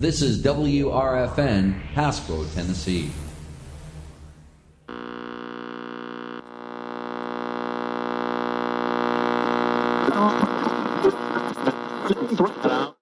This is WRFN, Pasquo, Tennessee. Or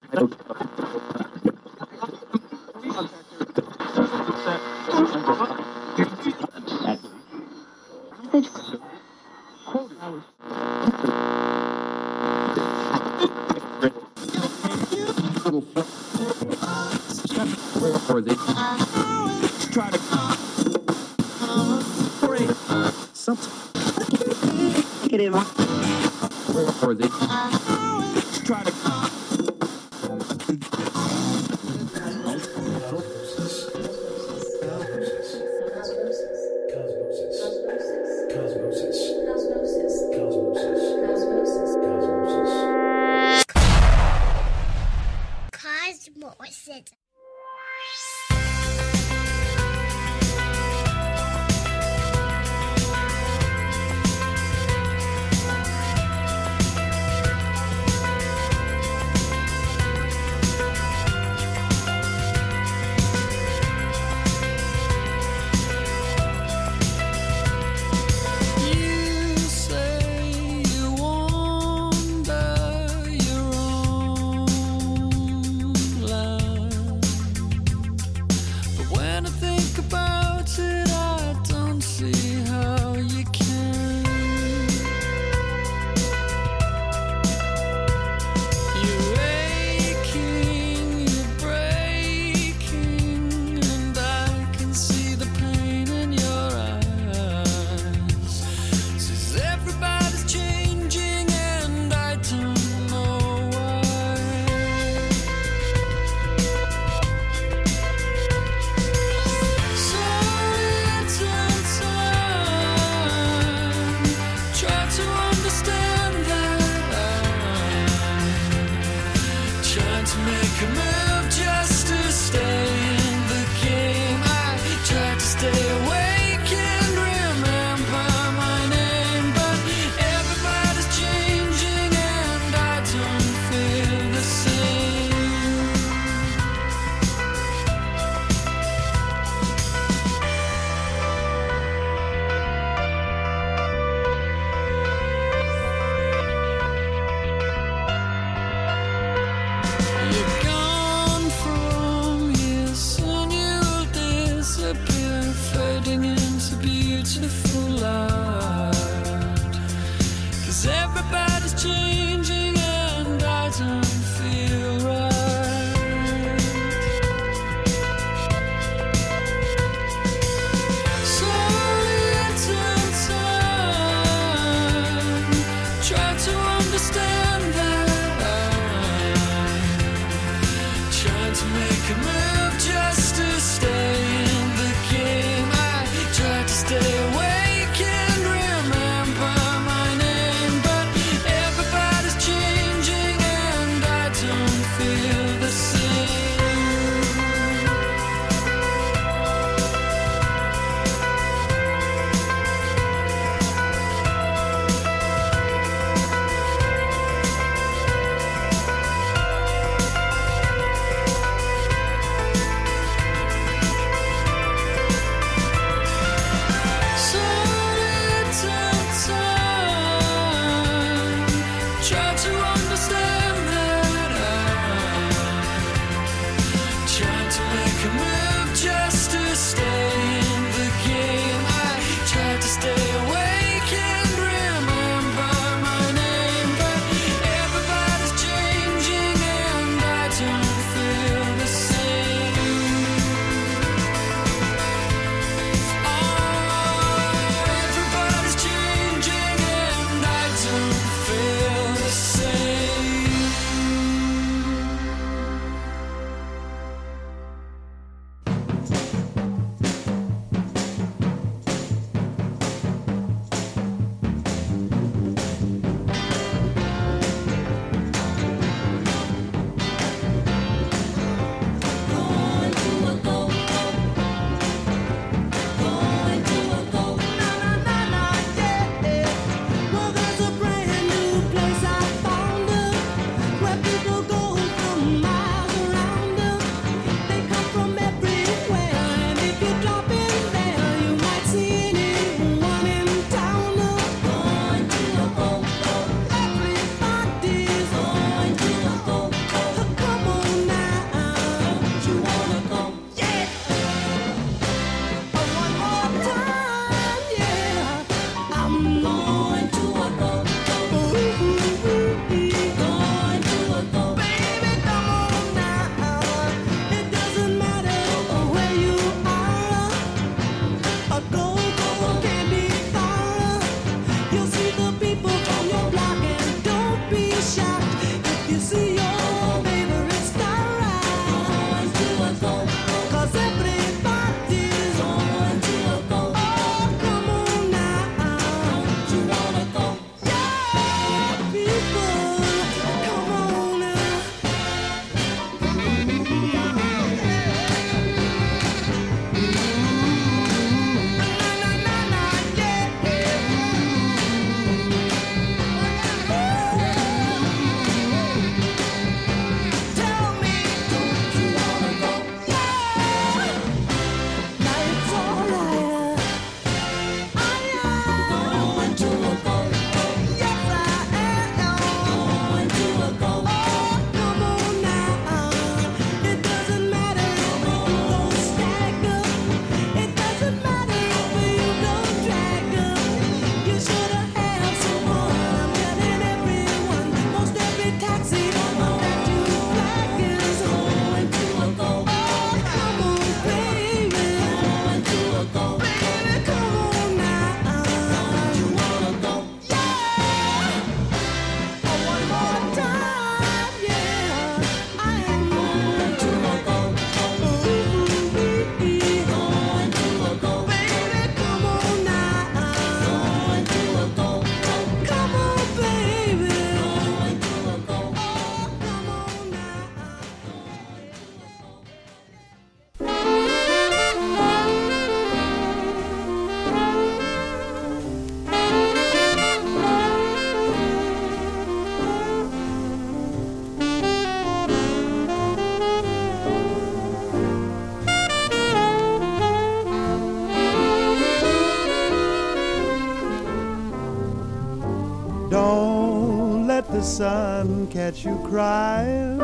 sun catch you crying,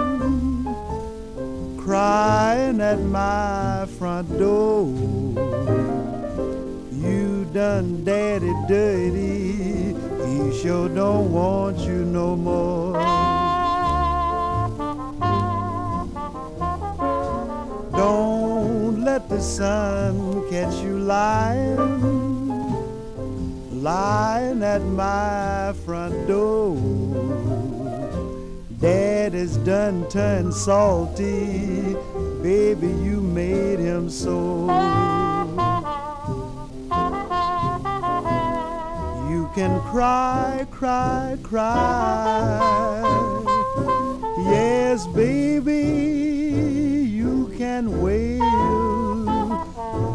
crying at my front door. You done daddy dirty, he sure don't want you no more. Don't let the sun catch you lying, lying at my front door. Is done turned salty, baby, you made him so. You can cry, cry, cry. Yes, baby, you can wail.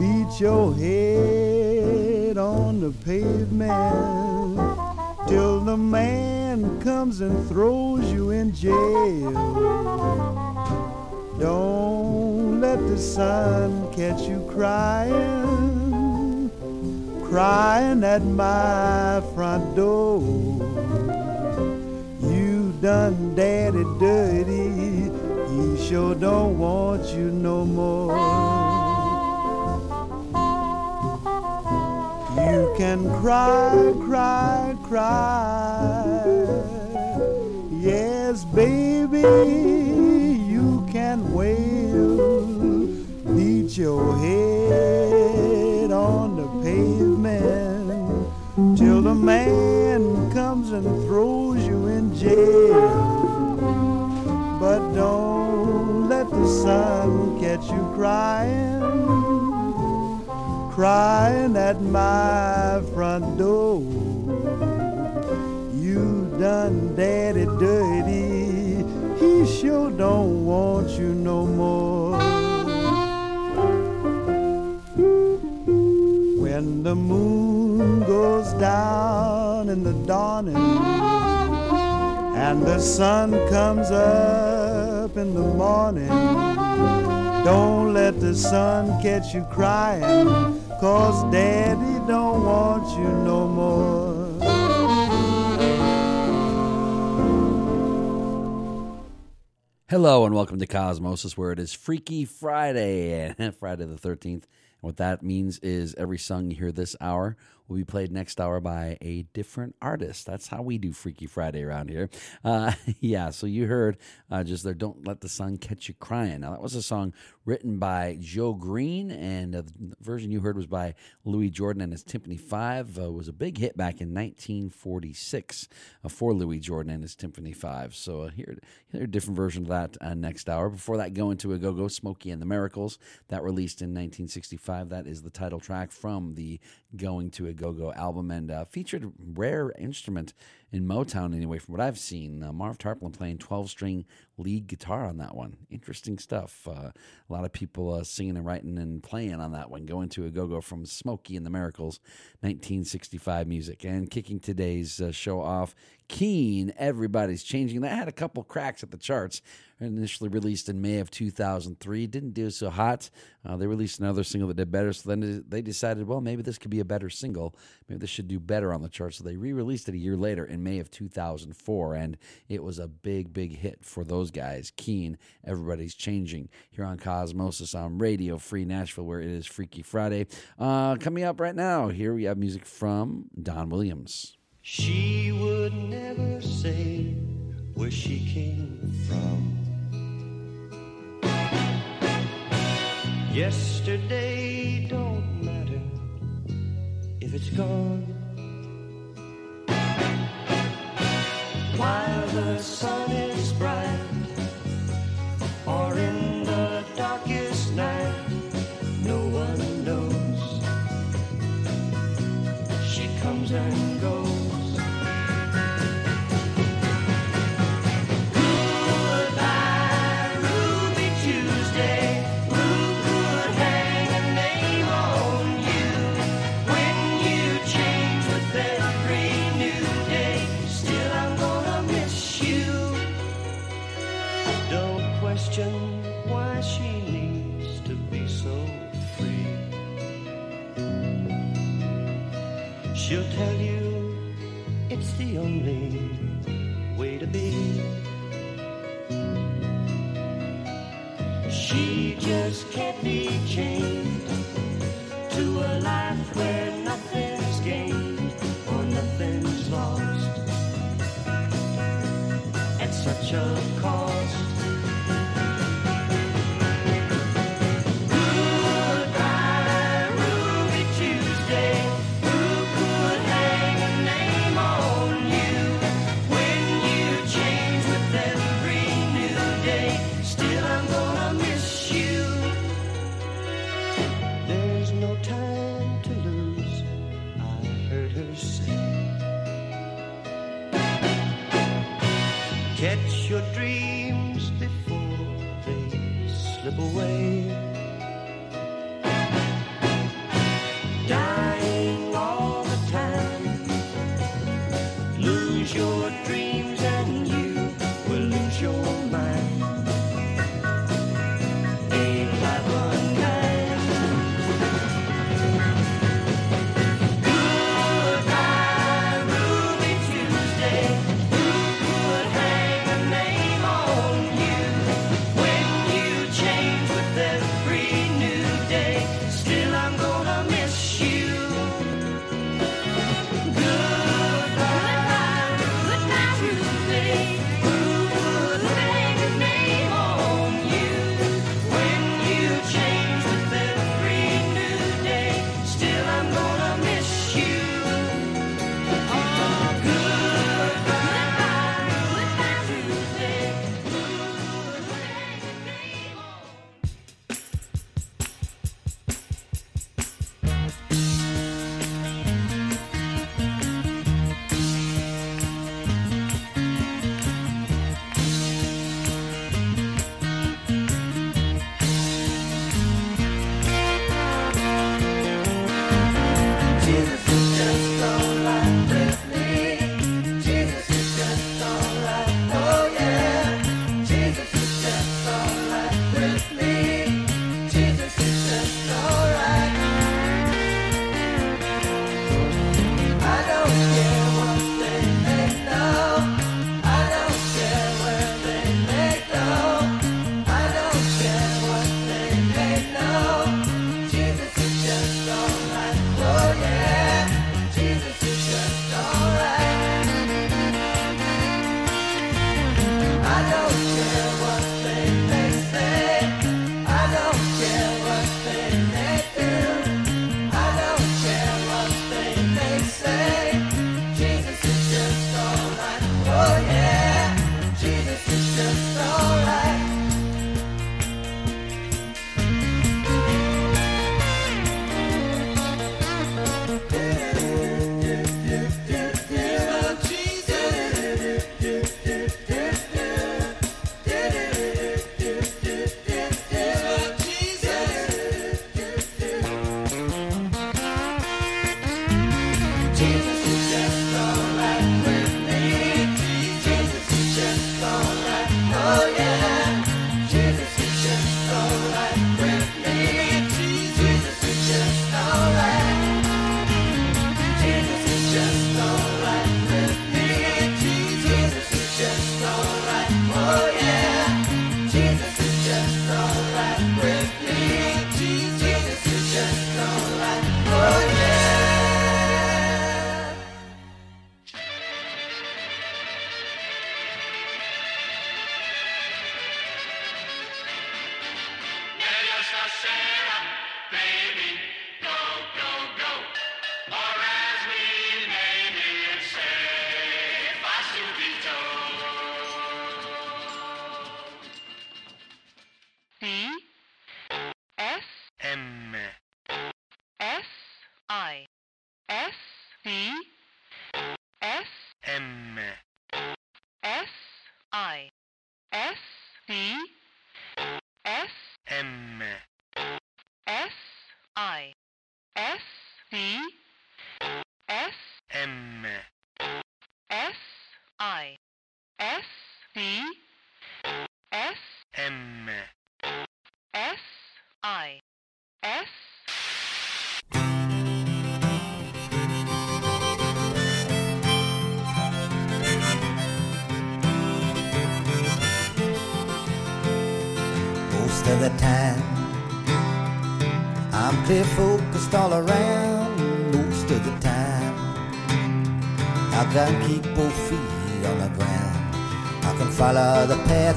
Beat your head on the pavement till the man comes and throws you in jail. Don't let the sun catch you crying, crying at my front door. You done daddy dirty, he sure don't want you no more. You can cry, cry, cry. You can wail. Beat your head on the pavement till the man comes and throws you in jail. But don't let the sun catch you crying crying at my front door. You done daddy dirty, don't want you no more. When the moon goes down in the dawning and the sun comes up in the morning. Don't let the sun catch you crying, cause daddy don't want you no more. Hello and welcome to Cosmosis, where it is Freaky Friday, Friday the 13th. And what that means is every song you hear this hour will be played next hour by a different artist. That's how we do Freaky Friday around here. Uh, yeah, so you heard uh, just there, Don't Let the Sun Catch You Crying. Now, that was a song written by Joe Greene, and uh, the version you heard was by Louis Jordan and his Tympany 5. Uh, was a big hit back in 1946 uh, for Louis Jordan and his Tympany 5. So uh, here, here a different version of that next hour. Before that, go into a go go Smokey and the Miracles. That released in 1965. That is the title track from the Going to a Go Go album and uh, featured rare instrument in Motown anyway, from what I've seen. Uh, Marv Tarplin playing 12 string lead guitar on that one. Interesting stuff. Uh, a lot of people uh, singing and writing and playing on that one. Going to a go go from Smokey and the Miracles, 1965 music. And kicking today's uh, show off, Keane, Everybody's Changing. That had a couple cracks at the charts. Initially released in May of 2003, didn't do so hot. Uh, they released another single that did better, so then they decided, well, maybe this could be a better single. Maybe this should do better on the charts. So they re released it a year later in May of 2004, and it was a big, big hit for those guys. Keane, Everybody's Changing here on Cosmosis on Radio Free Nashville, where it is Freaky Friday. Uh, coming up right now, here we have music from Don Williams. She would never say where she came from. Yesterday don't matter if it's gone. While the sun is bright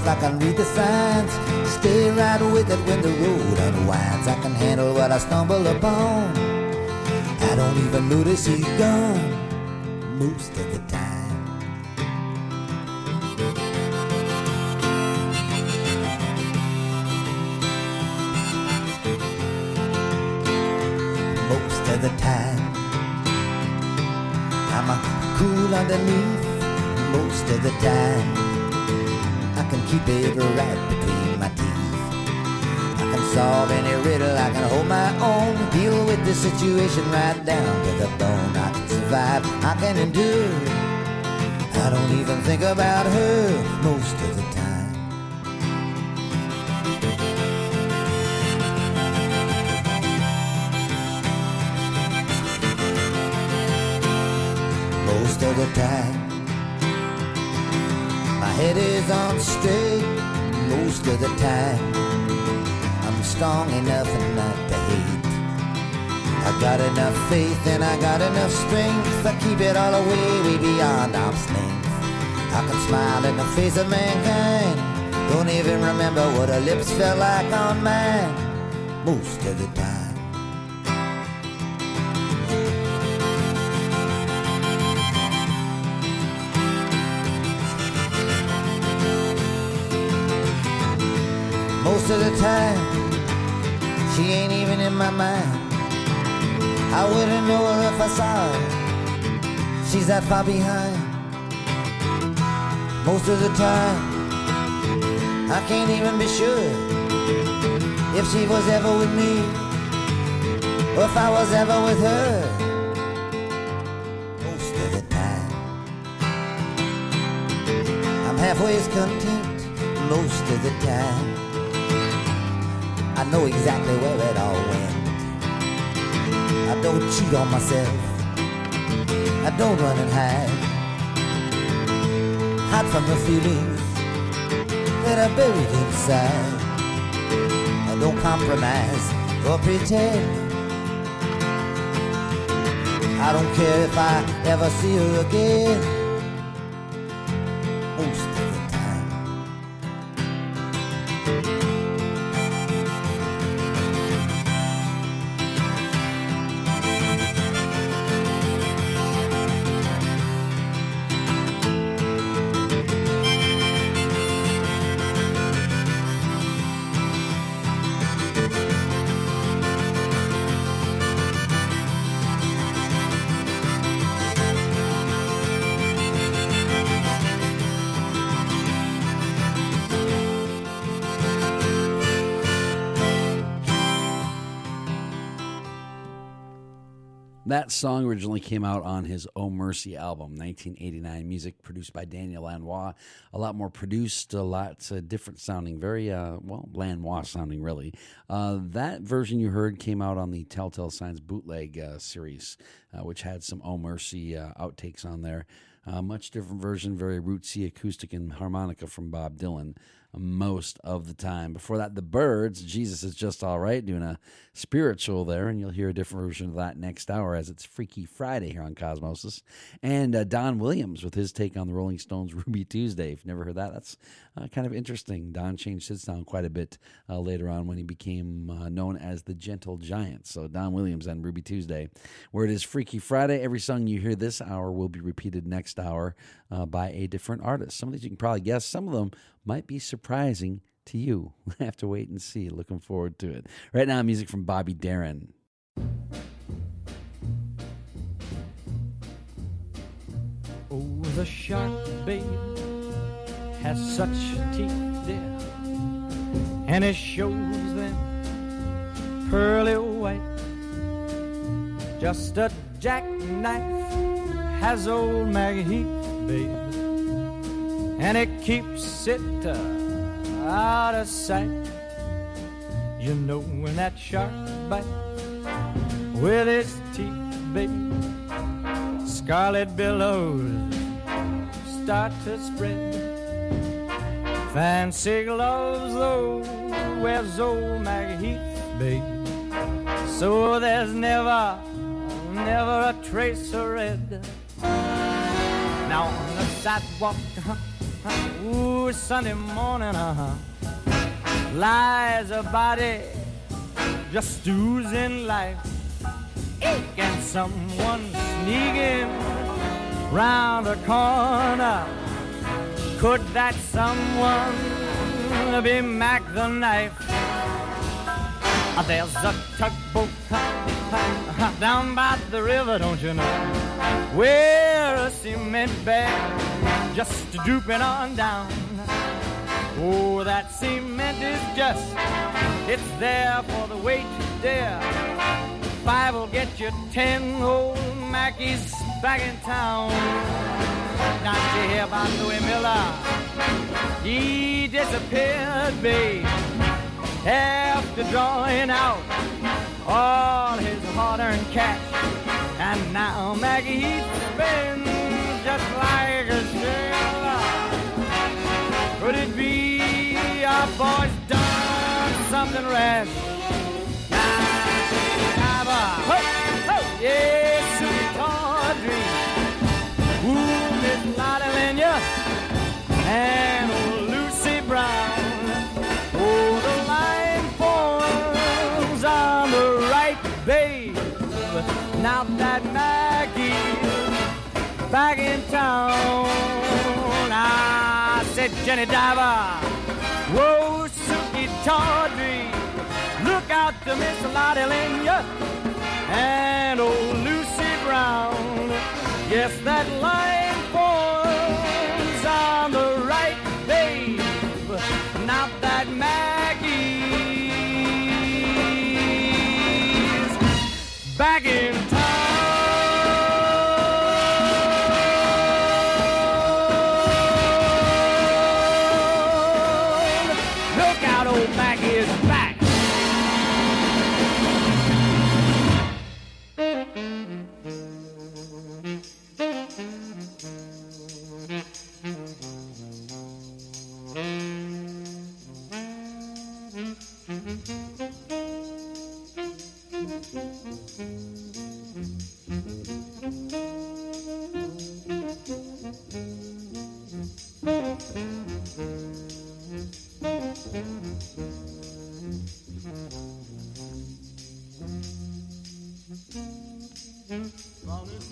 I can read the signs. Stay right with it when the road unwinds. I can handle what I stumble upon. I don't even notice he's gone most of the time. Most of the time, I'm cool underneath. Most of the time, can keep it right between my teeth. I can solve any riddle, I can hold my own. Deal with the situation right down to the bone. I can survive, I can endure. I don't even think about her most of the time. Most of the time, head is on straight. Most of the time, I'm strong enough and not to hate. I got enough faith and I got enough strength. I keep it all away, way beyond arm's length. I can smile in the face of mankind. Don't even remember what her lips felt like on mine. Most of the time. Of time, she ain't even in my mind. I wouldn't know her if I saw her. She's that far behind. Most of the time, I can't even be sure if she was ever with me or if I was ever with her. Most of the time, I'm halfway content. Most of the time, I know exactly where it all went. I don't cheat on myself. I don't run and hide. Hide from the feelings that are buried inside. I don't compromise or pretend. I don't care if I ever see her again. That song originally came out on his Oh Mercy album, 1989. Music produced by Daniel Lanois. A lot more produced, a lot uh, different sounding, very, uh, well, Lanois sounding, really. Uh, that version you heard came out on the Telltale Signs bootleg uh, series, uh, which had some Oh Mercy uh, outtakes on there. Much different version, very rootsy acoustic and harmonica from Bob Dylan most of the time. Before that, The Byrds, Jesus is Just All Right, doing a spiritual there, and you'll hear a different version of that next hour as it's Freaky Friday here on Cosmosis. And uh, Don Williams with his take on the Rolling Stones' Ruby Tuesday. If you've never heard that, that's uh, kind of interesting. Don changed his sound quite a bit uh, later on when he became uh, known as the Gentle Giant. So Don Williams and Ruby Tuesday, where it is Freaky Friday. Every song you hear this hour will be repeated next hour uh, by a different artist. Some of these you can probably guess. Some of them might be surprising to you. We'll have to wait and see. Looking forward to it. Right now, music from Bobby Darin. Oh, the shark, babe, has such teeth, dear, and it shows them pearly white. Just a jackknife has old Macheath, babe, and it keeps it uh, out of sight. You know when that shark bites with its teeth, babe scarlet billows start to spread. Fancy gloves, though, where's old Macheath, babe? So there's never, never a trace of red. Now on the sidewalk, ooh, Sunday morning, uh-huh, lies a body just oozing life. And someone sneaking round the corner. Could that someone be Mack the knife? Uh, There's a tugboat down by the river, don't you know? Where a cement bag just drooping on down. Oh, that cement is just, it's there for the weight to dare. Five will get you ten old Mackies back in town. Don't you hear about Louis Miller? He disappeared, babe, after drawing out all his hard-earned cash. And now Maggie spins just like a sailor. Could it be our boy's done something rash? Now that Maggie's back in town, I said, Jenny Diver, whoa, Sukey Tawdry, look out to Miss Lotte Lenya and old Lucy Brown. Yes, that line forms on the right, babe. Not that Maggie's back in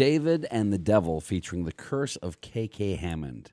David and the Devil featuring the Curse of KK Hammond.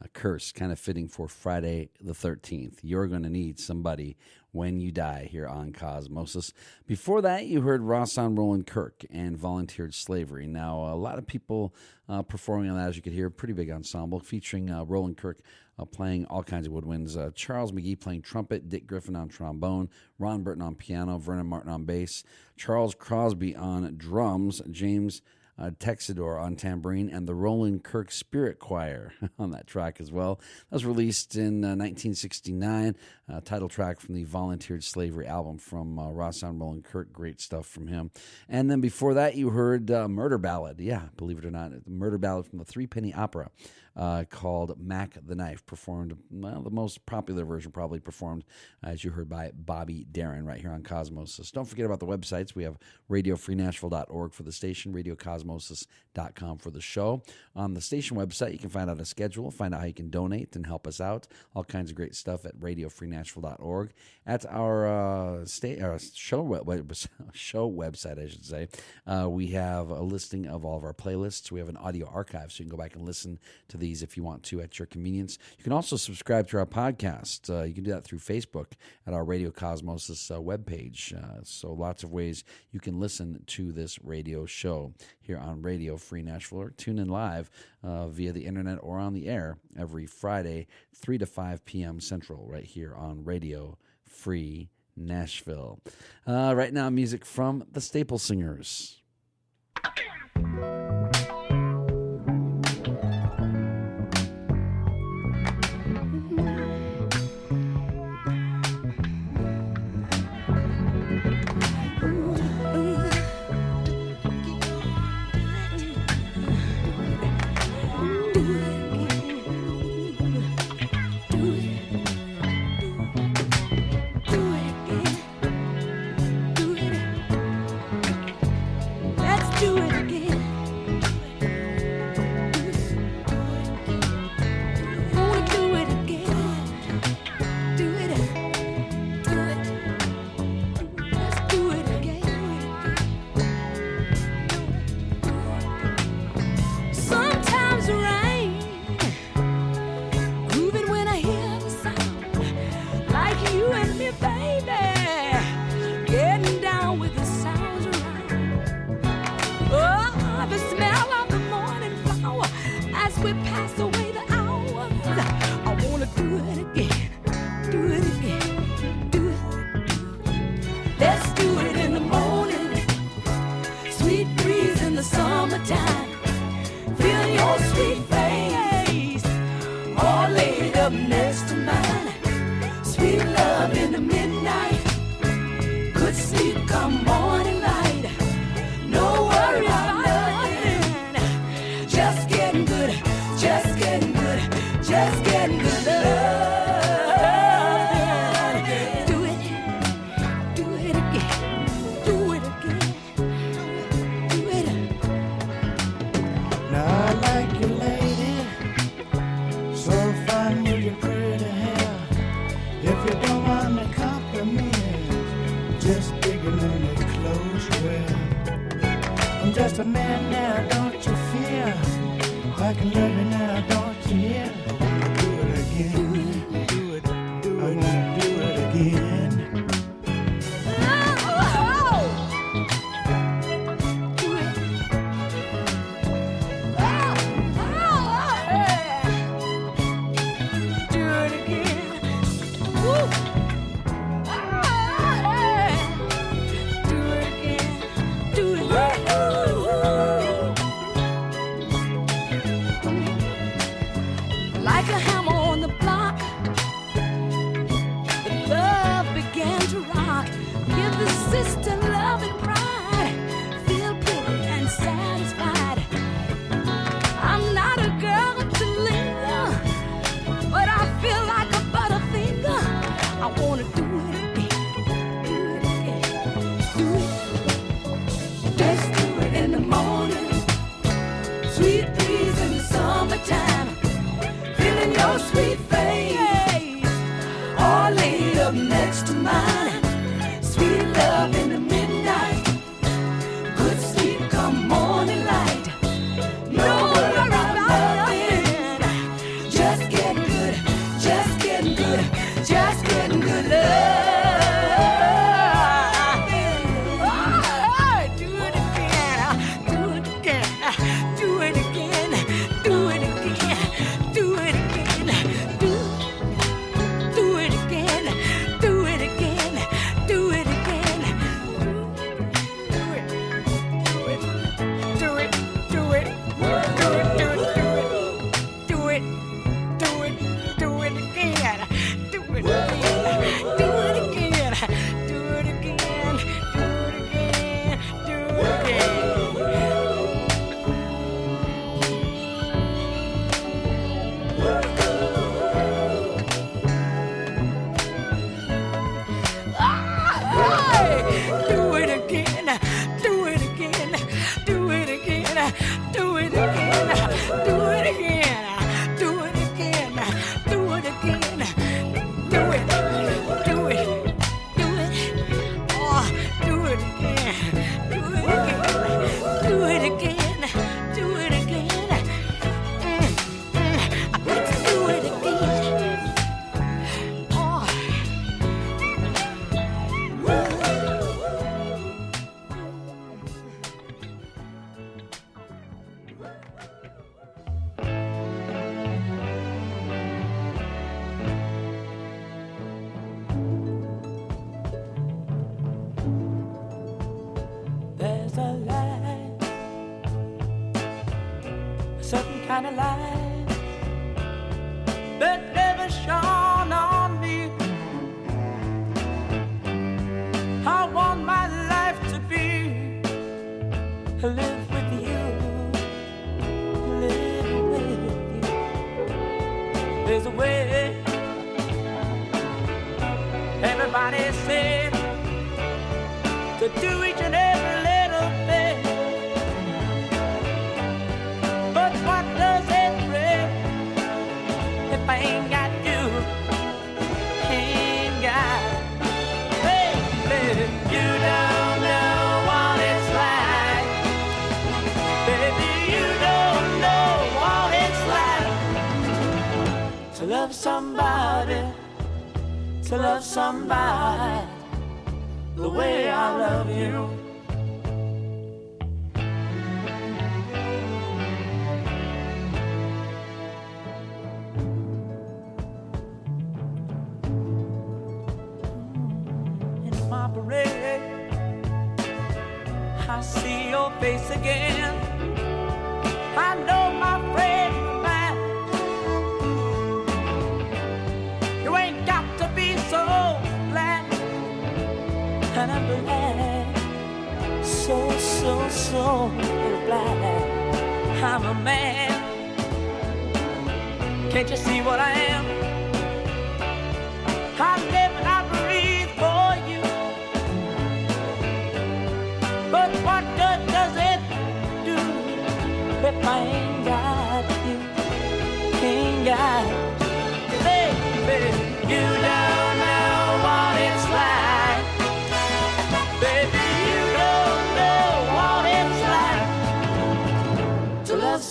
A curse kind of fitting for Friday the 13th. You're going to need somebody when you die here on Cosmosis. Before that, you heard Rahsaan Roland Kirk and Volunteered Slavery. Now, a lot of people uh, performing on that, as you could hear, pretty big ensemble featuring uh, Roland Kirk uh, playing all kinds of woodwinds. Uh, Charles McGee playing trumpet, Dick Griffin on trombone, Ron Burton on piano, Vernon Martin on bass, Charles Crosby on drums, James uh, Texidor on tambourine, and the Roland Kirk Spirit Choir on that track as well. That was released in uh, 1969, uh, title track from the Volunteered Slavery album from uh, Rahsaan Roland Kirk. Great stuff from him. And then before that, you heard uh, Murder Ballad. Yeah, believe it or not, Murder Ballad from the Threepenny Opera. Uh, called Mack the Knife, performed, well, the most popular version probably performed, as you heard, by Bobby Darin right here on Cosmos. So don't forget about the websites. We have radiofreenashville.org for the station, radiocosmosis.com for the show. On the station website, you can find out a schedule, find out how you can donate and help us out. All kinds of great stuff at radiofreenashville.org. At our uh, sta- uh, show, web- show website, I should say, uh, we have a listing of all of our playlists. We have an audio archive, so you can go back and listen to these if you want to at your convenience. You can also subscribe to our podcast. Uh, you can do that through Facebook at our Radio Cosmosis uh, webpage. Uh, so lots of ways you can listen to this radio show here on Radio Free Nashville or tune in live uh, via the internet or on the air every Friday, 3 to 5 p.m. Central, right here on Radio Free Nashville. Uh, right now, music from the Staple Singers.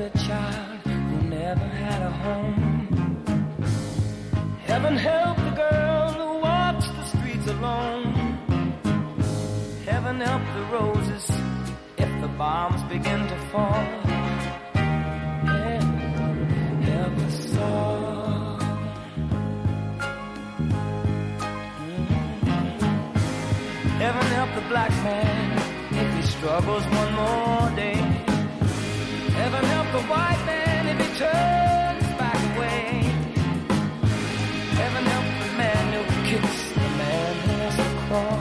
the child who never had a home. Heaven help the girl who walks the streets alone. Heaven help the roses if the bombs begin to fall. Heaven help Heaven help the black man if he struggles one more day. Heaven help the white man if he turns back away. The man who the man who a.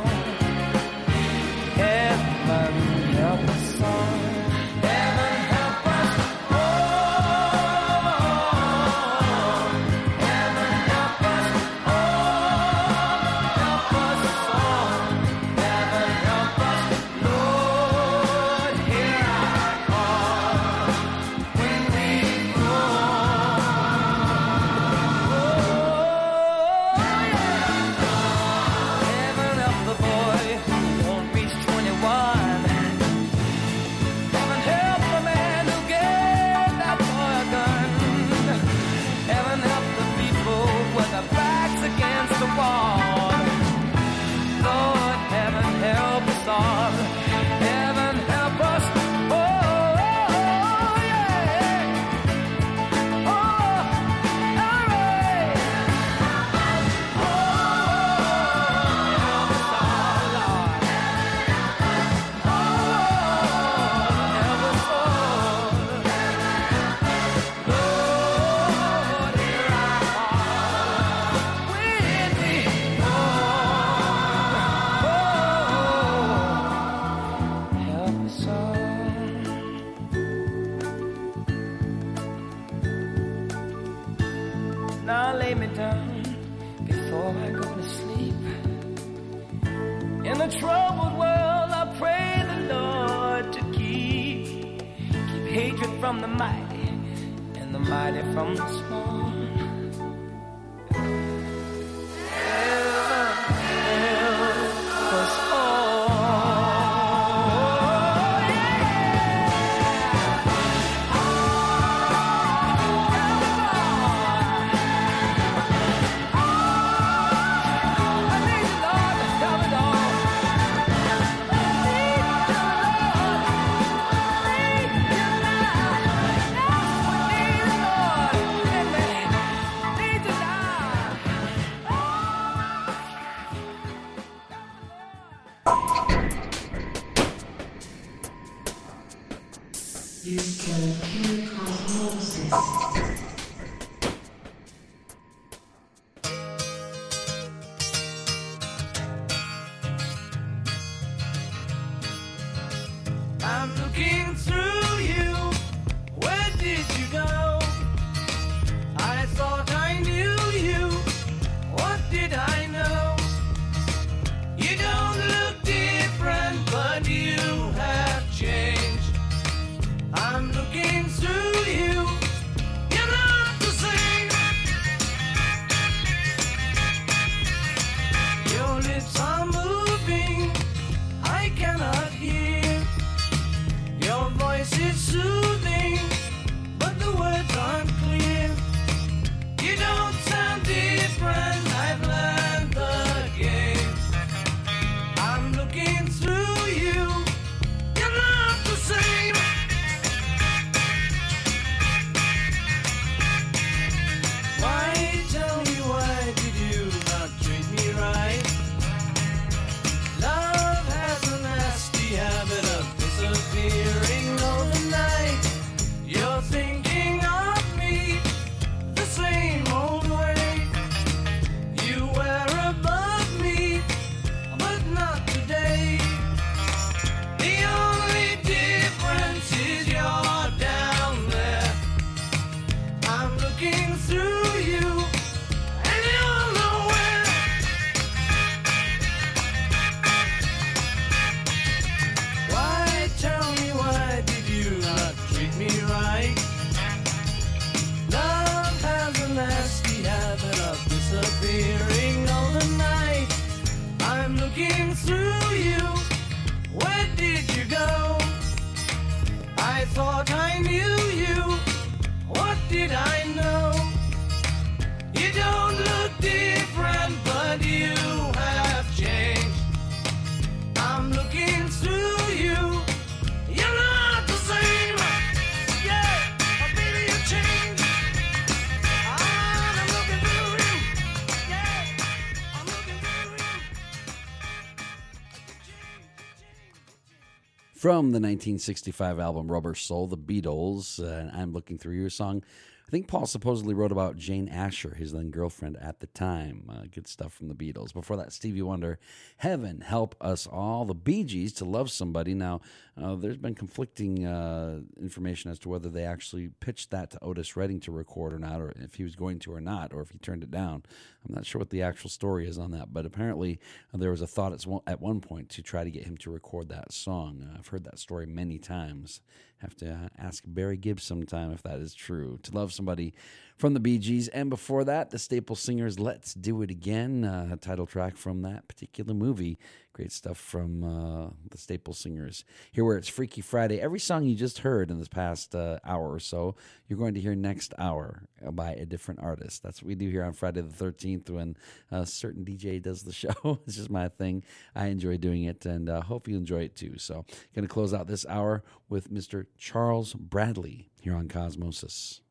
From the 1965 album Rubber Soul, The Beatles, uh, I'm looking through your song. I think Paul supposedly wrote about Jane Asher, his then girlfriend at the time. Uh, good stuff from the Beatles. Before that, Stevie Wonder, Heaven Help Us All, the Bee Gees to Love Somebody. Now, uh, there's been conflicting uh, information as to whether they actually pitched that to Otis Redding to record or not, or if he was going to or not, or if he turned it down. I'm not sure what the actual story is on that, but apparently uh, there was a thought at one- point to try to get him to record that song. Uh, I've heard that story many times. Have to ask Barry Gibbs sometime if that is true. To love somebody from the Gees, and before that, the Staple Singers' "Let's Do It Again," uh, title track from that particular movie. Great stuff from uh, the Staple Singers. Here, where it's Freaky Friday, every song you just heard in this past uh, hour or so, you're going to hear next hour uh, by a different artist. That's what we do here on Friday the 13th when a certain DJ does the show. it's just my thing. I enjoy doing it, and uh, hope you enjoy it too. So, going to close out this hour with Mr. Charles Bradley here on Cosmosis.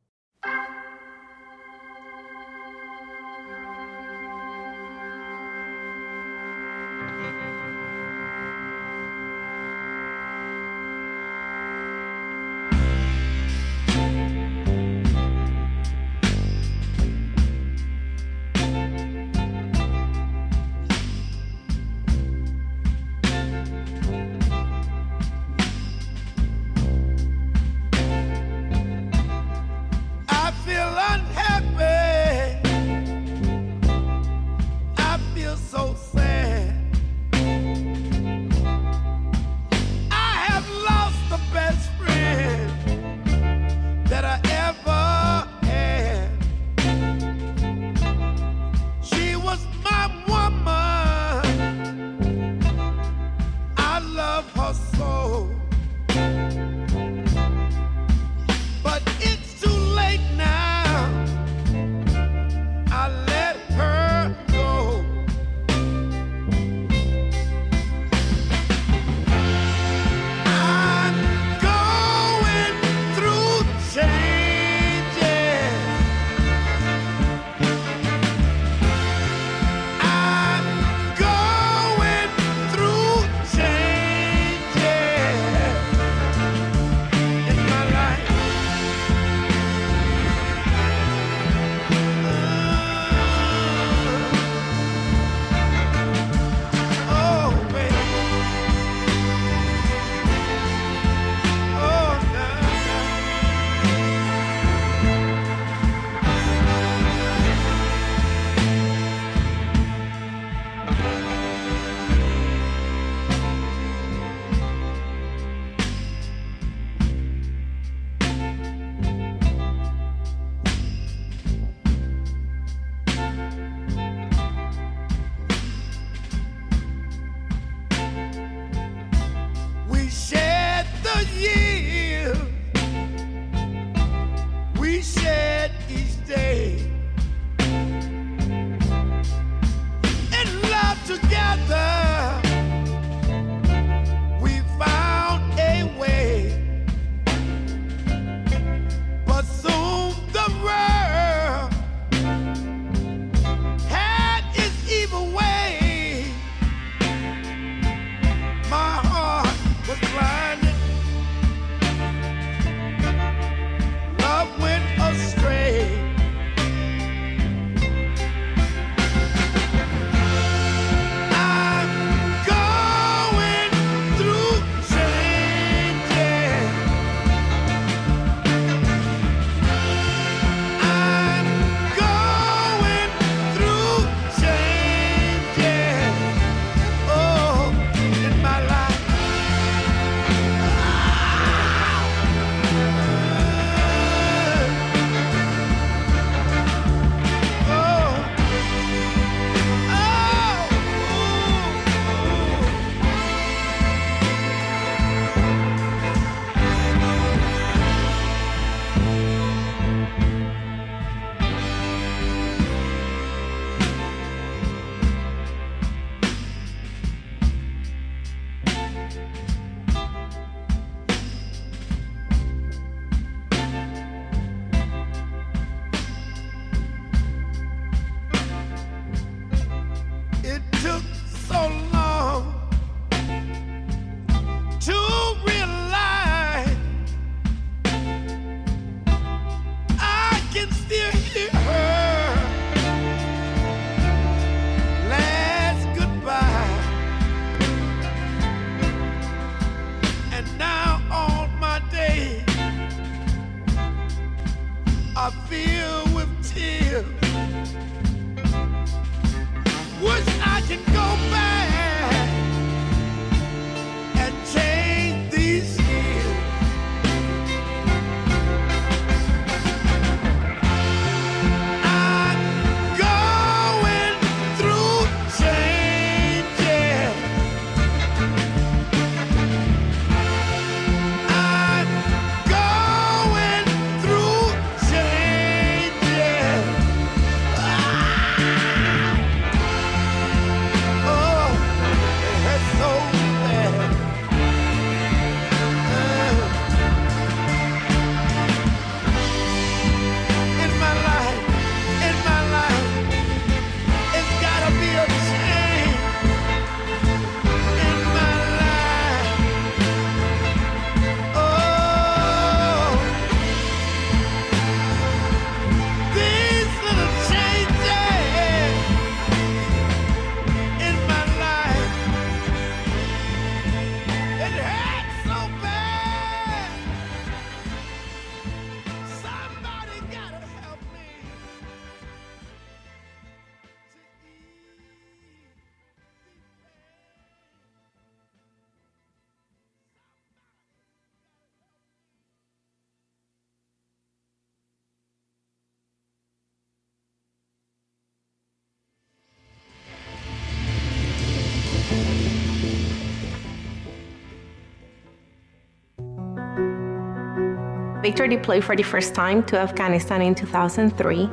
Victor deployed for the first time to Afghanistan in 2003.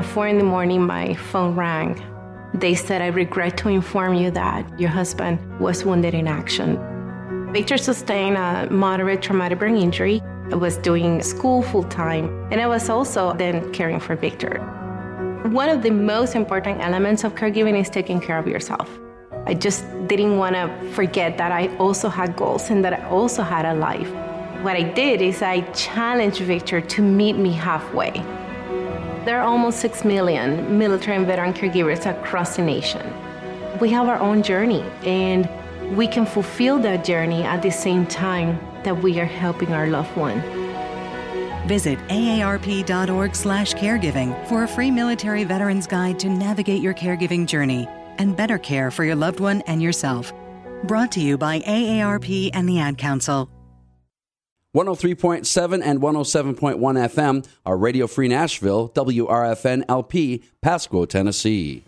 At 4 in the morning, my phone rang. They said, I regret to inform you that your husband was wounded in action. Victor sustained a moderate traumatic brain injury. I was doing school full time, and I was also then caring for Victor. One of the most important elements of caregiving is taking care of yourself. I just didn't want to forget that I also had goals and that I also had a life. What I did is I challenged Victor to meet me halfway. There are almost 6 million military and veteran caregivers across the nation. We have our own journey, and we can fulfill that journey at the same time that we are helping our loved one. Visit aarp.org/caregiving for a free military veterans guide to navigate your caregiving journey and better care for your loved one and yourself. Brought to you by AARP and the Ad Council. 103.7 and 107.1 FM are Radio Free Nashville, WRFN LP, Pasquo, Tennessee.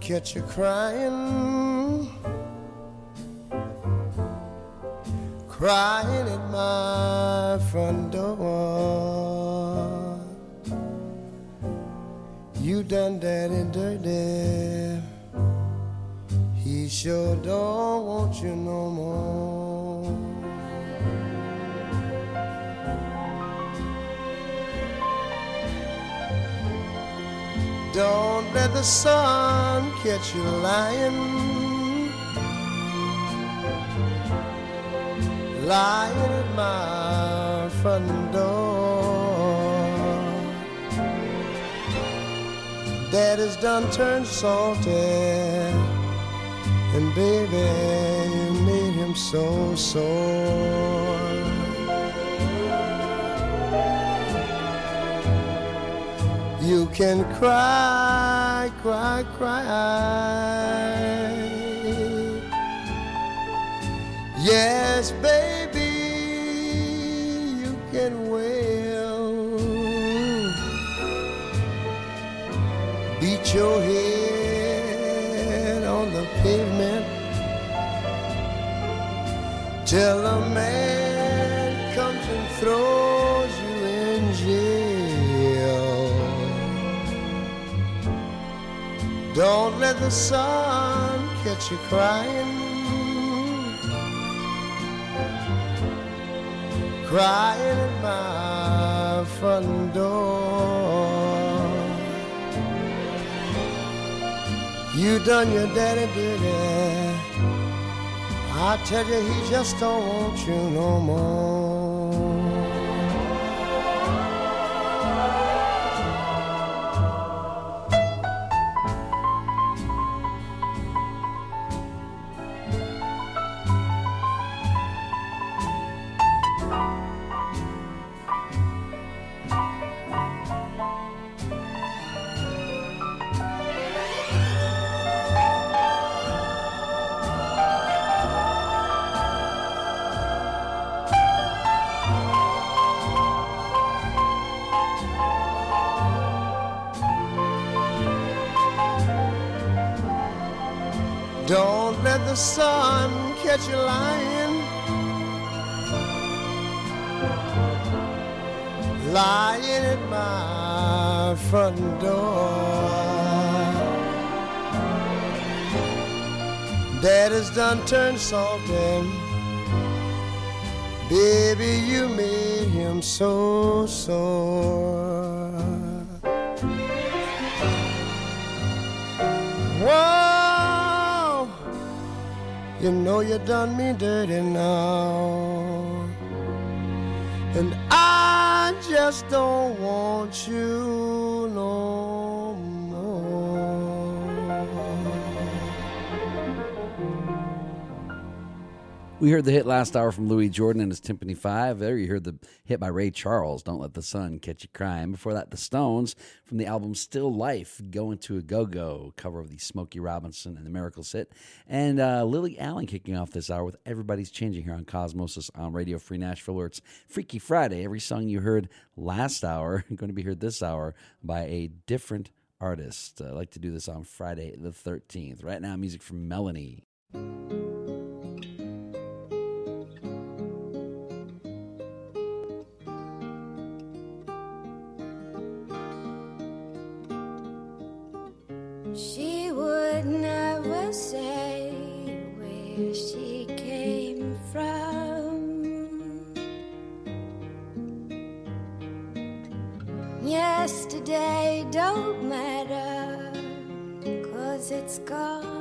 catch you crying. let the sun catch you lying, lying at my front door. Daddy's done turned salty, and baby, you made him so sore. You can cry cry, cry. Yes, baby, you can wail. Beat your head on the pavement. Till a man Don't let the sun catch you crying. Crying at my front door. You done your daddy dirty. I tell you, he just don't want you no more. Turned salty. Baby, you made him so sore. Whoa, you know you done me dirty now. And I just don't want you We heard the hit last hour from Louis Jordan and his Tympany Five. There you heard the hit by Ray Charles, Don't Let the Sun Catch You Crying. Before that, The Stones from the album Still Life, Going to a Go Go, cover of the Smokey Robinson and the Miracles hit. And uh, Lily Allen kicking off this hour with Everybody's Changing here on Cosmosis on Radio Free Nashville, where it's Freaky Friday. Every song you heard last hour, going to be heard this hour by a different artist. I like to do this on Friday the 13th. Right now, music from Melanie. Yesterday don't matter, cause it's gone.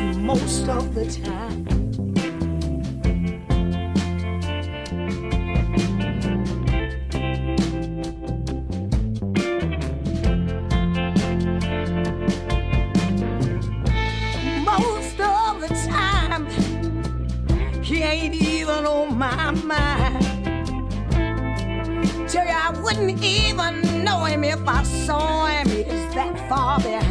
hurts most of the time. Most of the time, he ain't even on my mind. Tell you, I wouldn't even know him if I saw him. He's that far behind.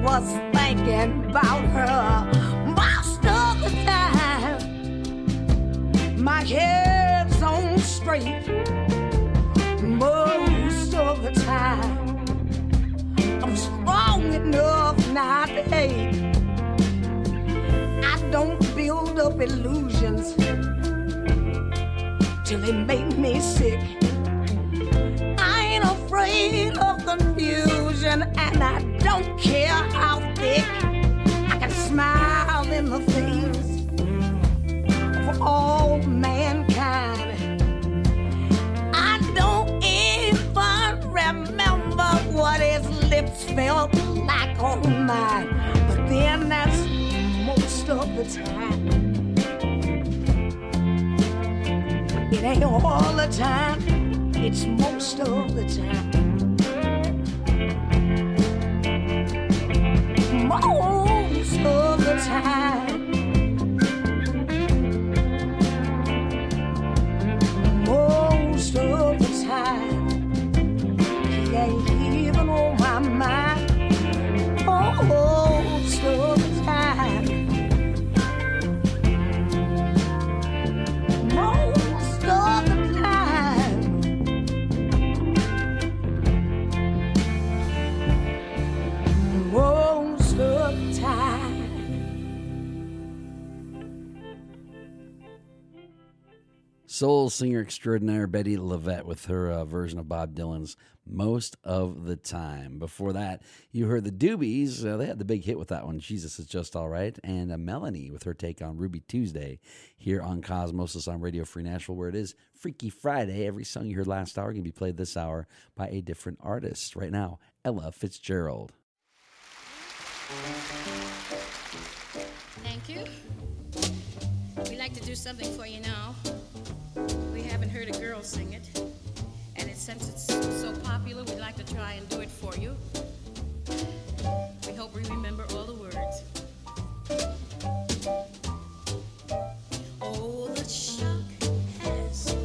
was thinking about her most of the time. My head's on straight most of the time. I'm strong enough not to hate. I don't build up illusions till they make me sick. I ain't afraid of confusion, and I don't care how thick. I can smile in the face for all mankind. I don't even remember what his lips felt like on mine, but then that's most of the time. It ain't all the time, it's most of the time. time. Soul singer extraordinaire Bettye LaVette with her uh, version of Bob Dylan's Most of the Time. Before that, you heard the Doobies. Uh, they had the big hit with that one, Jesus is Just All Right. And uh, Melanie with her take on Ruby Tuesday here on Cosmosis on Radio Free Nashville, where it is Freaky Friday. Every song you heard last hour can be played this hour by a different artist. Right now, Ella Fitzgerald. Thank you. We'd like to do something for you now. Heard a girl sing it. And it, since it's so popular, we'd like to try and do it for you. We hope we remember all the words. Oh, the shark has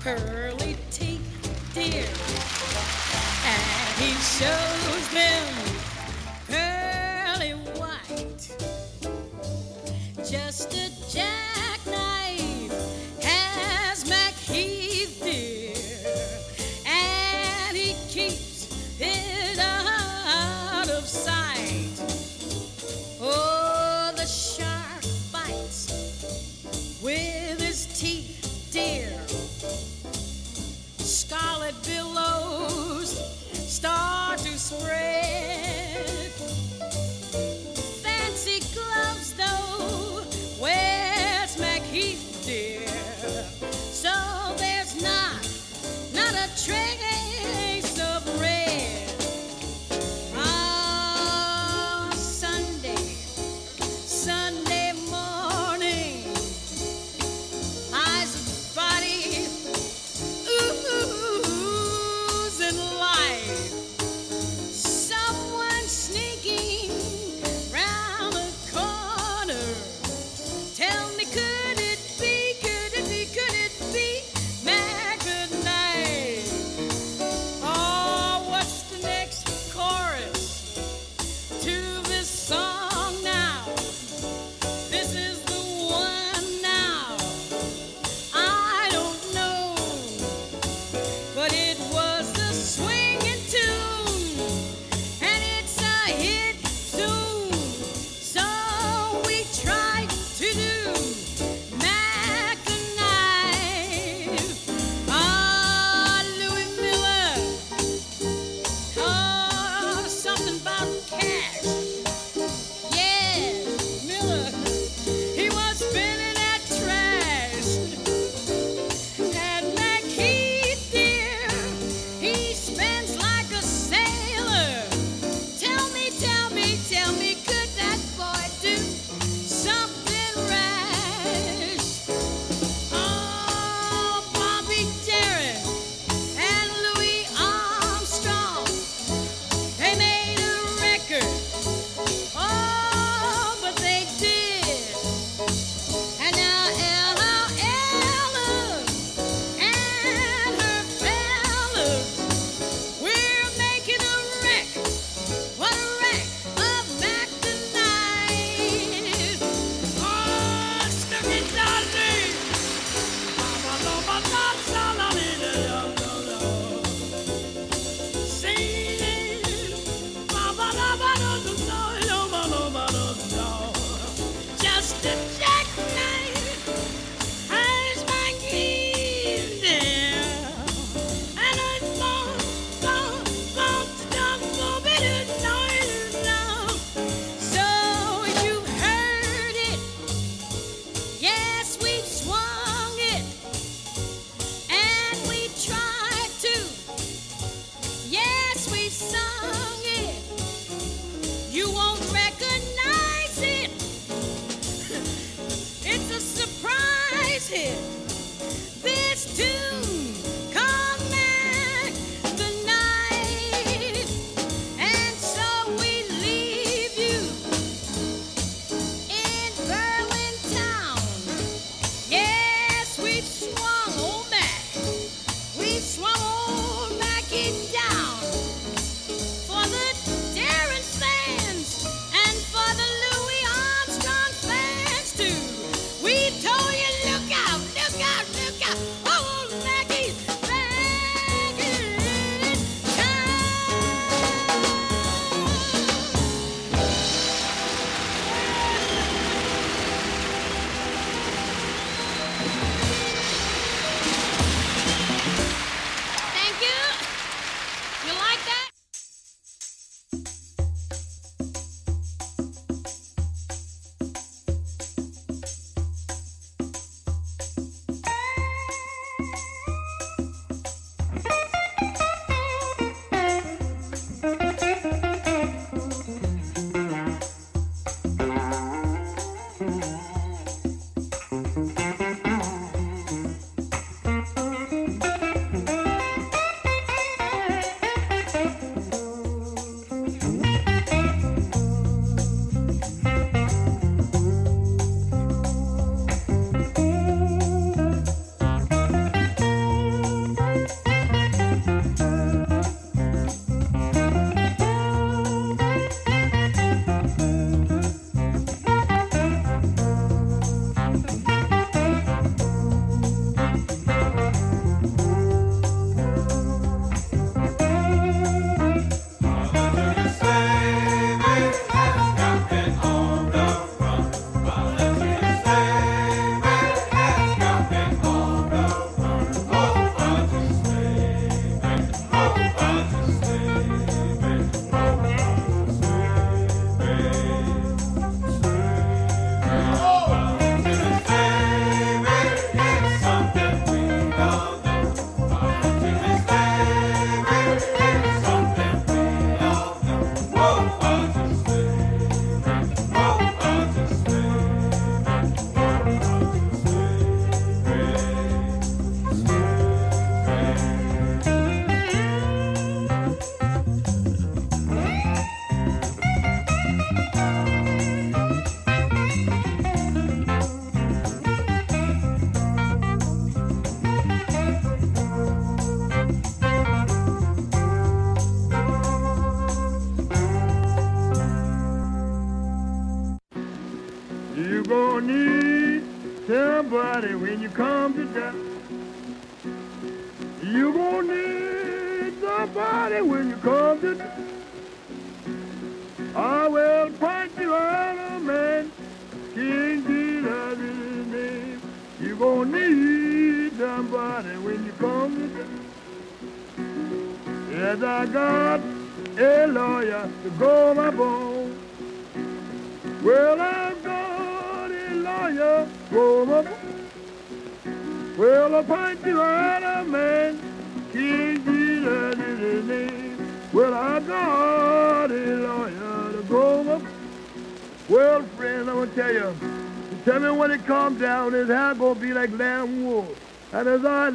pearly teeth, dear. And he shows them billows start to spray.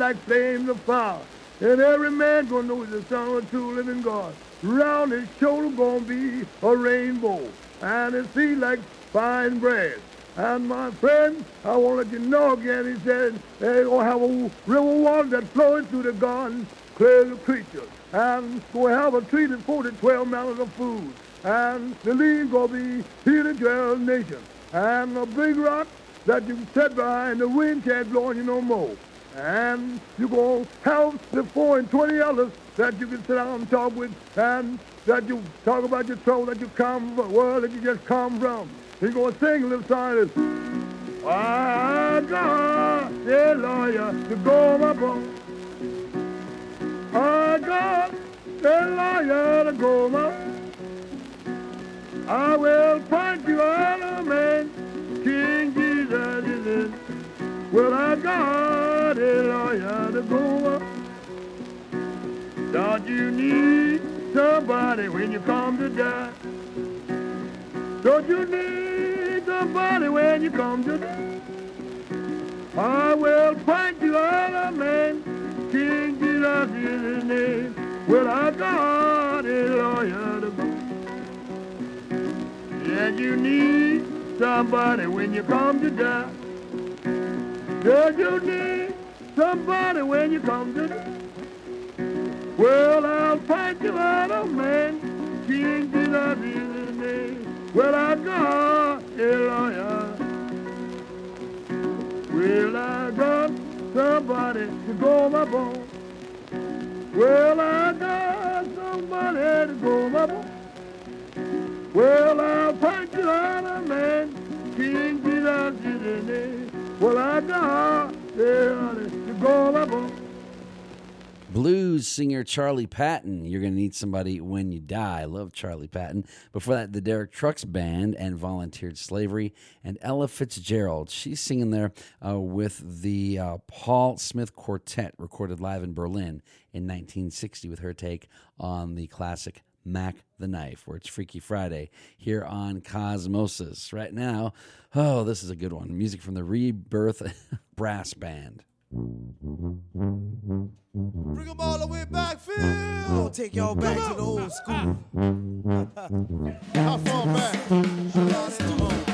Like flames of fire. And every man gonna know he's the son of a true living God. Round his shoulder gonna be a rainbow, and his feet like fine bread. And my friend, I want to let you know again, he said, they're going to have a river water that flowing through the garden, clear the creatures. And going to have a tree that 40, 12 mountains of food. And the leaves going to be healing to our nation. And a big rock that you can sit behind, the wind can't blow on you no more. And you're going to have the four and 20 others that you can sit down and talk with, and that you talk about your trouble that you come from, world that you just come from. Going to sing a little song that's, I got a lawyer to go my bone. I got a lawyer to go my I will fight you out of man. King Jesus is in. Well, I got a lawyer to go up. Don't you need somebody when you come to die? Don't you need somebody when you come to die? I will fight you out of man. King Jesus is his name. Well, I got a lawyer to go. Yeah, you need somebody when you come to die. Yeah, you need somebody when you come to me. Well, I'll fight you out of man. King is his name. Well, I got a lawyer. Well, I got somebody to go my bone. Well, I got somebody to go my bone. Well, I'll fight you out of man. King is his name. Well, I got somebody to bone. Blues singer Charlie Patton. You're going to need somebody when you die. I love Charlie Patton. Before that, the Derek Trucks Band and Volunteered Slavery. And Ella Fitzgerald. She's singing there uh, with the uh, Paul Smith Quartet, recorded live in Berlin in 1960 with her take on the classic Mack the Knife, where it's Freaky Friday here on Cosmosis. Right now, oh, this is a good one. Music from the Rebirth Brass Band. Bring them all the way back, Phil. I'll take y'all back to the old school. How far back?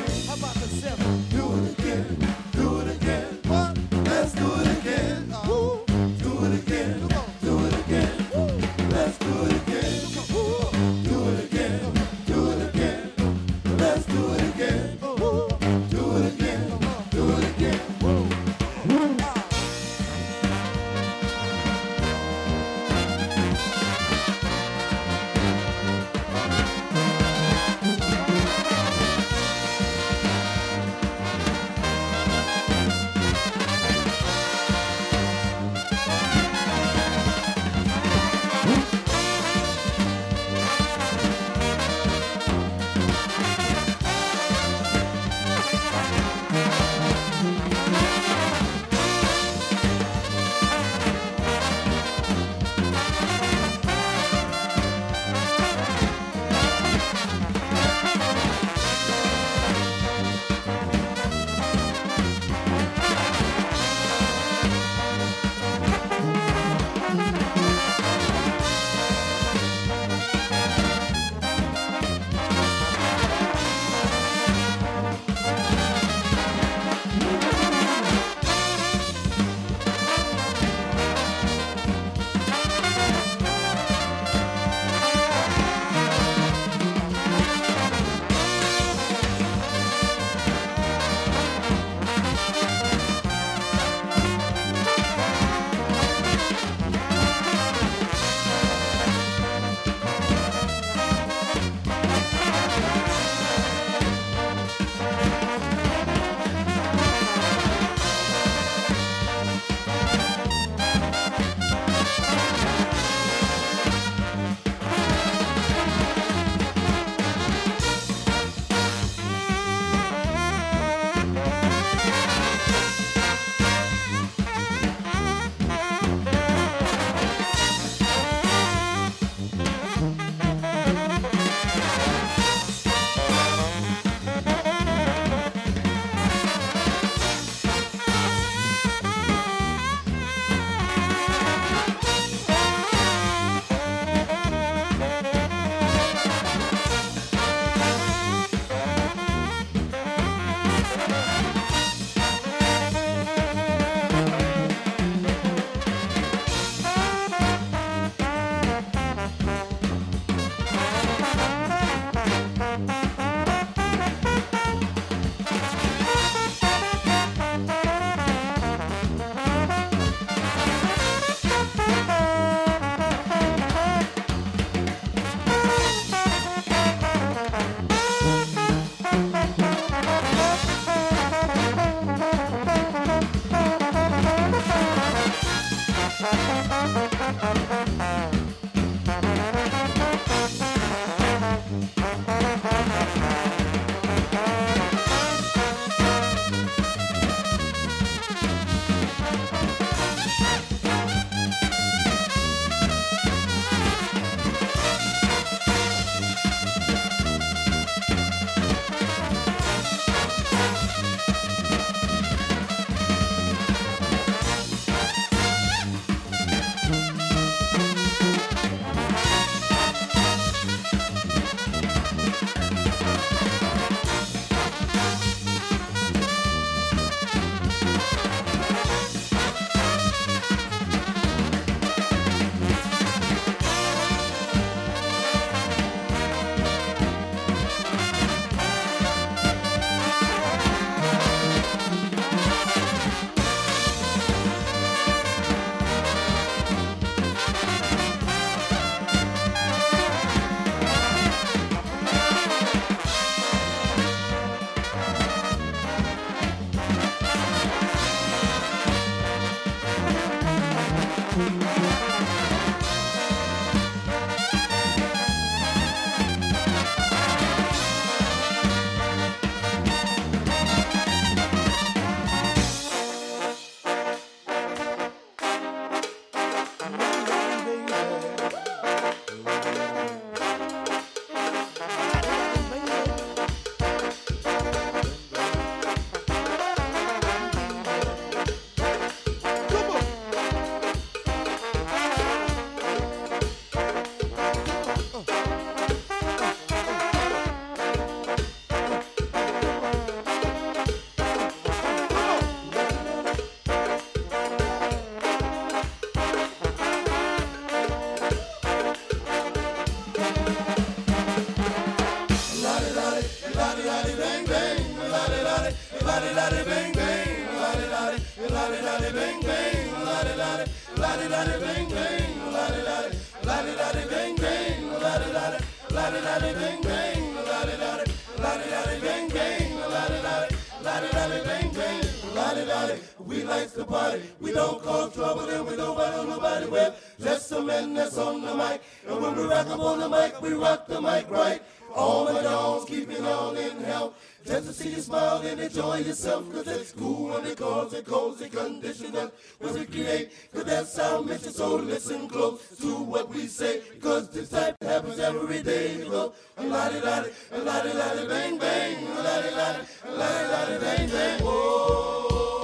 We like to party, we don't cause trouble and we don't bother nobody with just some that's on the mic. And when we rock up on the mic, we rock the mic right. All my dogs keeping on in health. Just to see you smile and enjoy yourself, cause it's cool on it calls and cozy condition that was we create, cause that's our mission. So listen close to what we say, cause this type happens every day. Go, a la di da di, a la di da di, bang bang, a la di da di, a la di da di, bang bang. Whoa.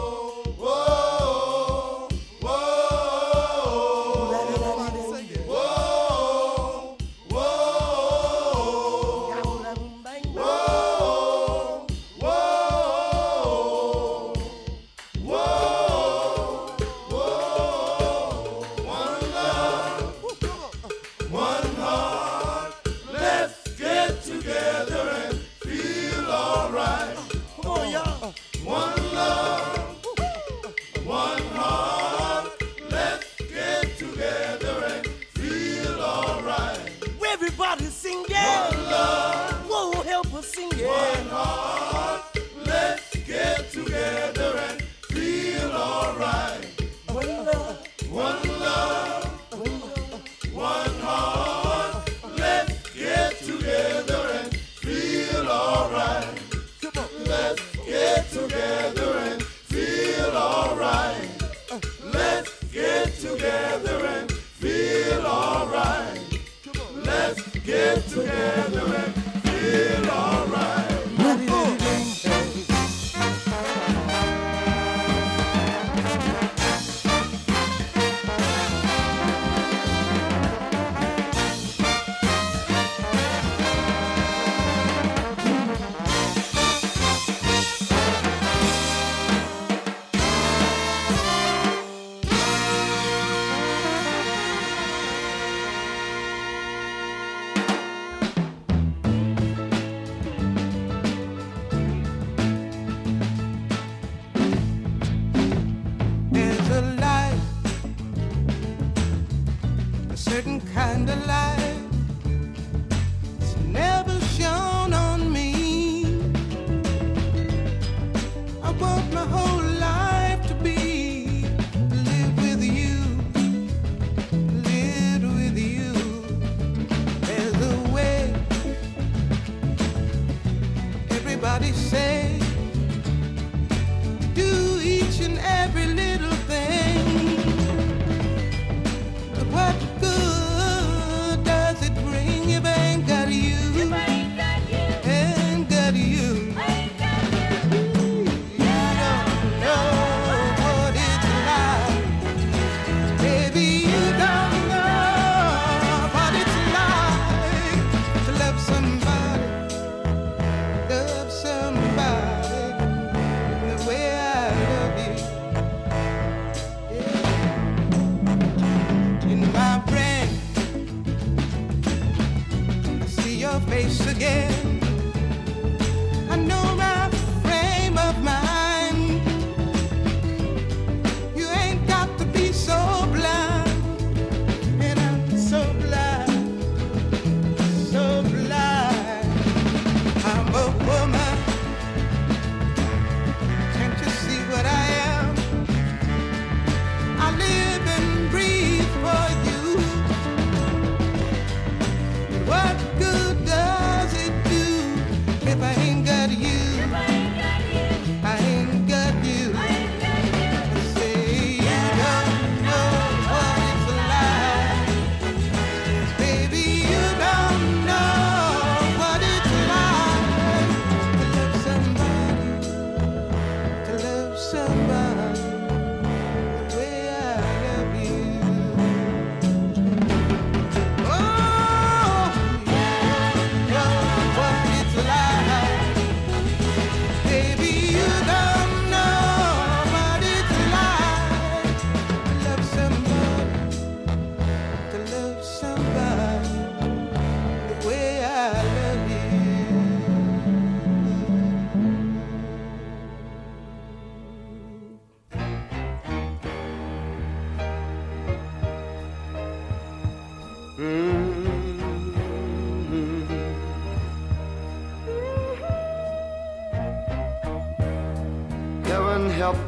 your face again.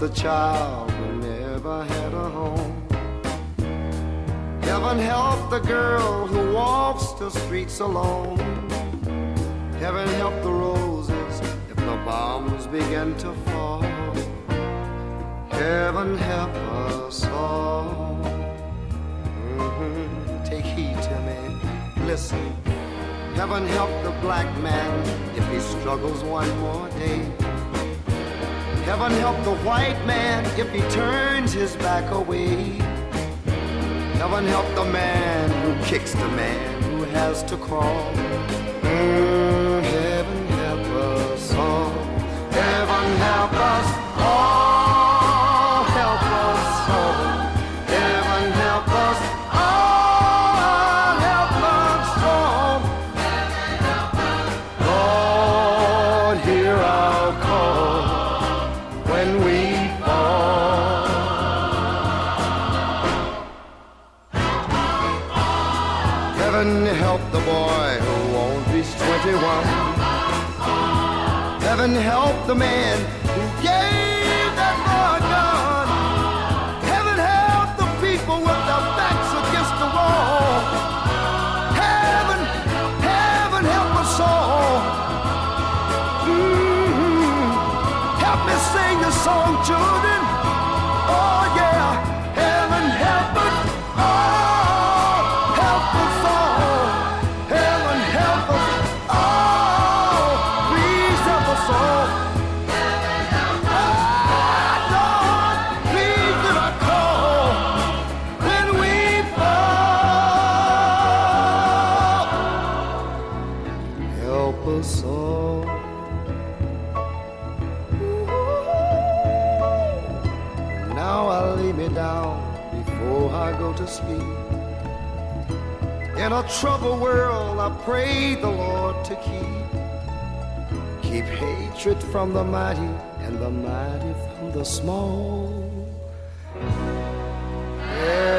the child who never had a home. Heaven help the girl who walks the streets alone. Heaven help the roses if the bombs begin to fall. Heaven help us all. Mm-hmm. Take heed to me. Listen. Heaven help the black man if he struggles one more day. Heaven help the white man if he turns his back away. Heaven help the man who kicks the man who has to crawl. Mm, Heaven help the man who gave that boy a gun. Heaven help the people with their backs against the wall. Heaven, heaven help us all. Mhm. Help me sing the song, children. Before I go to sleep. In a troubled world, I pray the Lord to keep. Keep hatred from the mighty and the mighty from the small. Heaven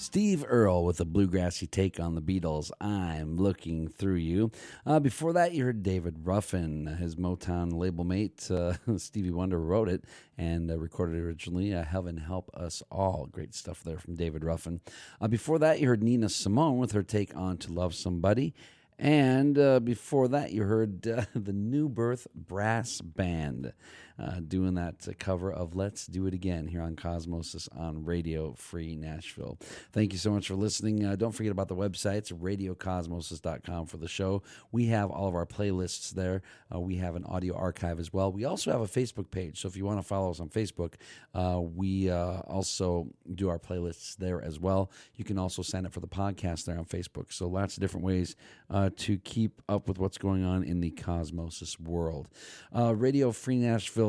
Steve Earle with a bluegrassy take on the Beatles. I'm looking through you. Uh, before that, you heard David Ruffin, his Motown label mate. Uh, Stevie Wonder wrote it and uh, recorded originally. Uh, Heaven Help Us All. Great stuff there from David Ruffin. Uh, before that, you heard Nina Simone with her take on To Love Somebody. And uh, before that, you heard the New Birth Brass Band uh, doing that cover of Let's Do It Again here on Cosmosis on Radio Free Nashville. Thank you so much for listening. Uh, don't forget about the websites, radiocosmosis.com for the show. We have all of our playlists there. Uh, we have an audio archive as well. We also have a Facebook page. So if you want to follow us on Facebook, uh, we uh, also do our playlists there as well. You can also sign up for the podcast there on Facebook. So lots of different ways uh, to keep up with what's going on in the Cosmosis world. Uh,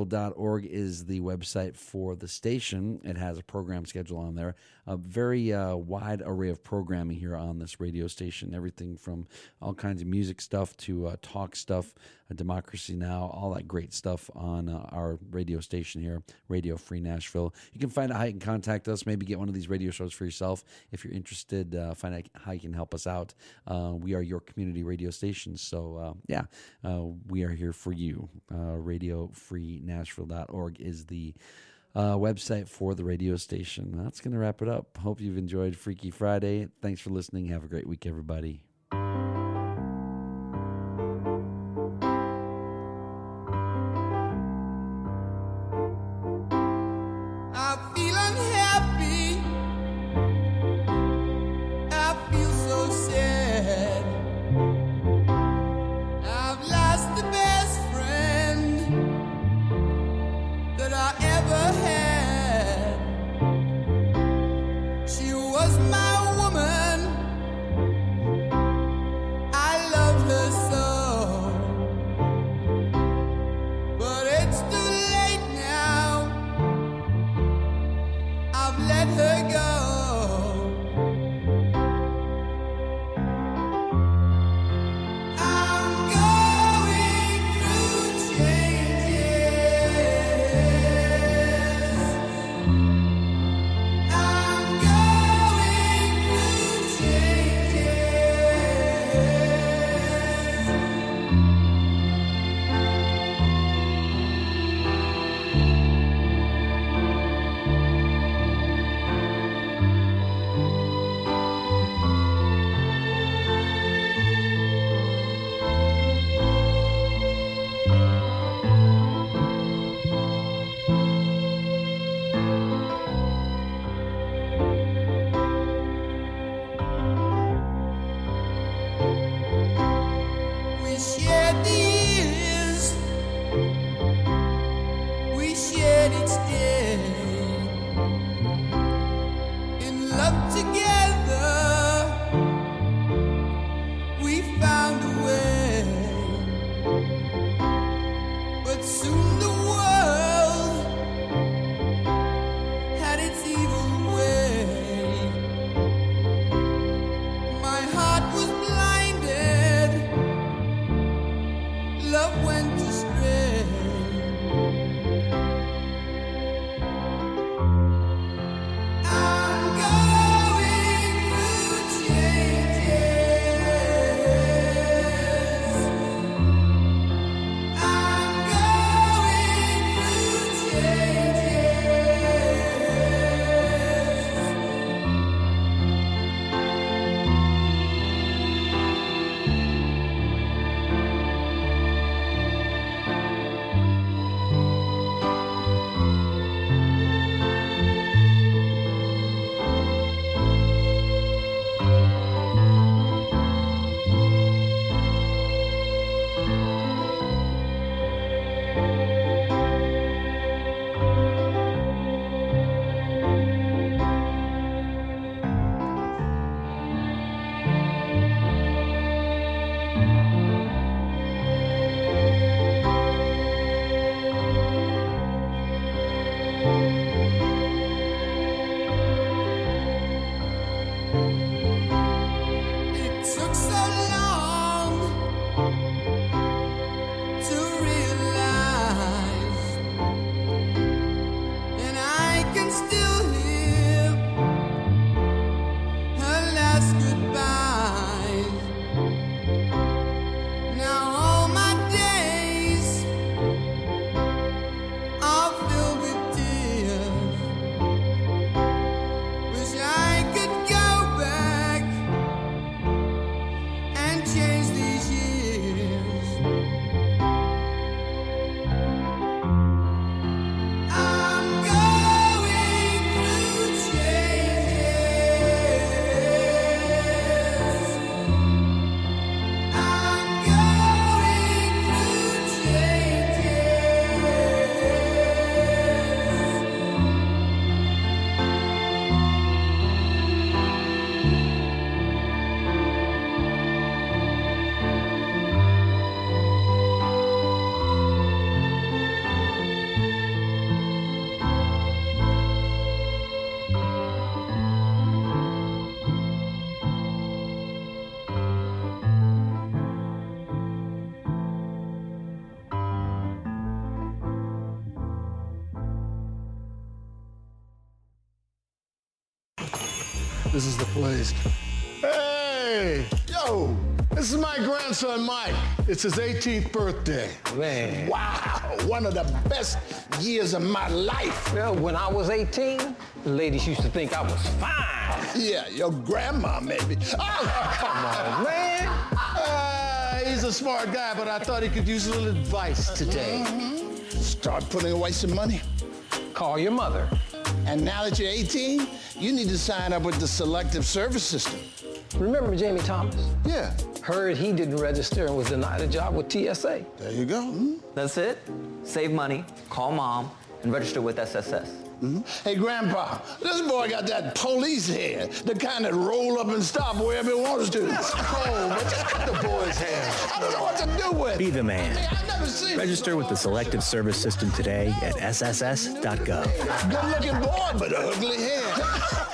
RadioFreeNashville.org is the website for the station. It has a program schedule on there. A very uh, wide array of programming here on this radio station. Everything from all kinds of music stuff to uh, talk stuff, Democracy Now, all that great stuff on uh, our radio station here, Radio Free Nashville. You can find out how you can contact us, maybe get one of these radio shows for yourself. If you're interested, uh, find out how you can help us out. Uh, we are your community radio station. So, uh, yeah, uh, we are here for you. Uh, RadioFreeNashville.org is the uh, website for the radio station. That's going to wrap it up. Hope you've enjoyed Freaky Friday. Thanks for listening. Have a great week, everybody. Went astray. I'm Hey! Yo! This is my grandson, Mike. It's his 18th birthday. Man. Wow! One of the best years of my life. Well, when I was 18, ladies used to think I was fine. Yeah, your grandma, maybe. Oh, come on, man. Uh, he's a smart guy, but I thought he could use a little advice today. Start putting away some money. Call your mother. And now that you're 18, you need to sign up with the Selective Service System. Remember Jamie Thomas? Yeah. Heard he didn't register and was denied a job with TSA. There you go. Hmm? That's it. Save money, call mom, and register with SSS. Mm-hmm. Hey, Grandpa, this boy got that police hair, the kind that roll up and stop wherever it wants to. That's cold, but just cut the boy's hair. I don't know what to do with. Be the man. I've never seen Register with the Selective Service System today at sss.gov. Good looking boy, but ugly hair.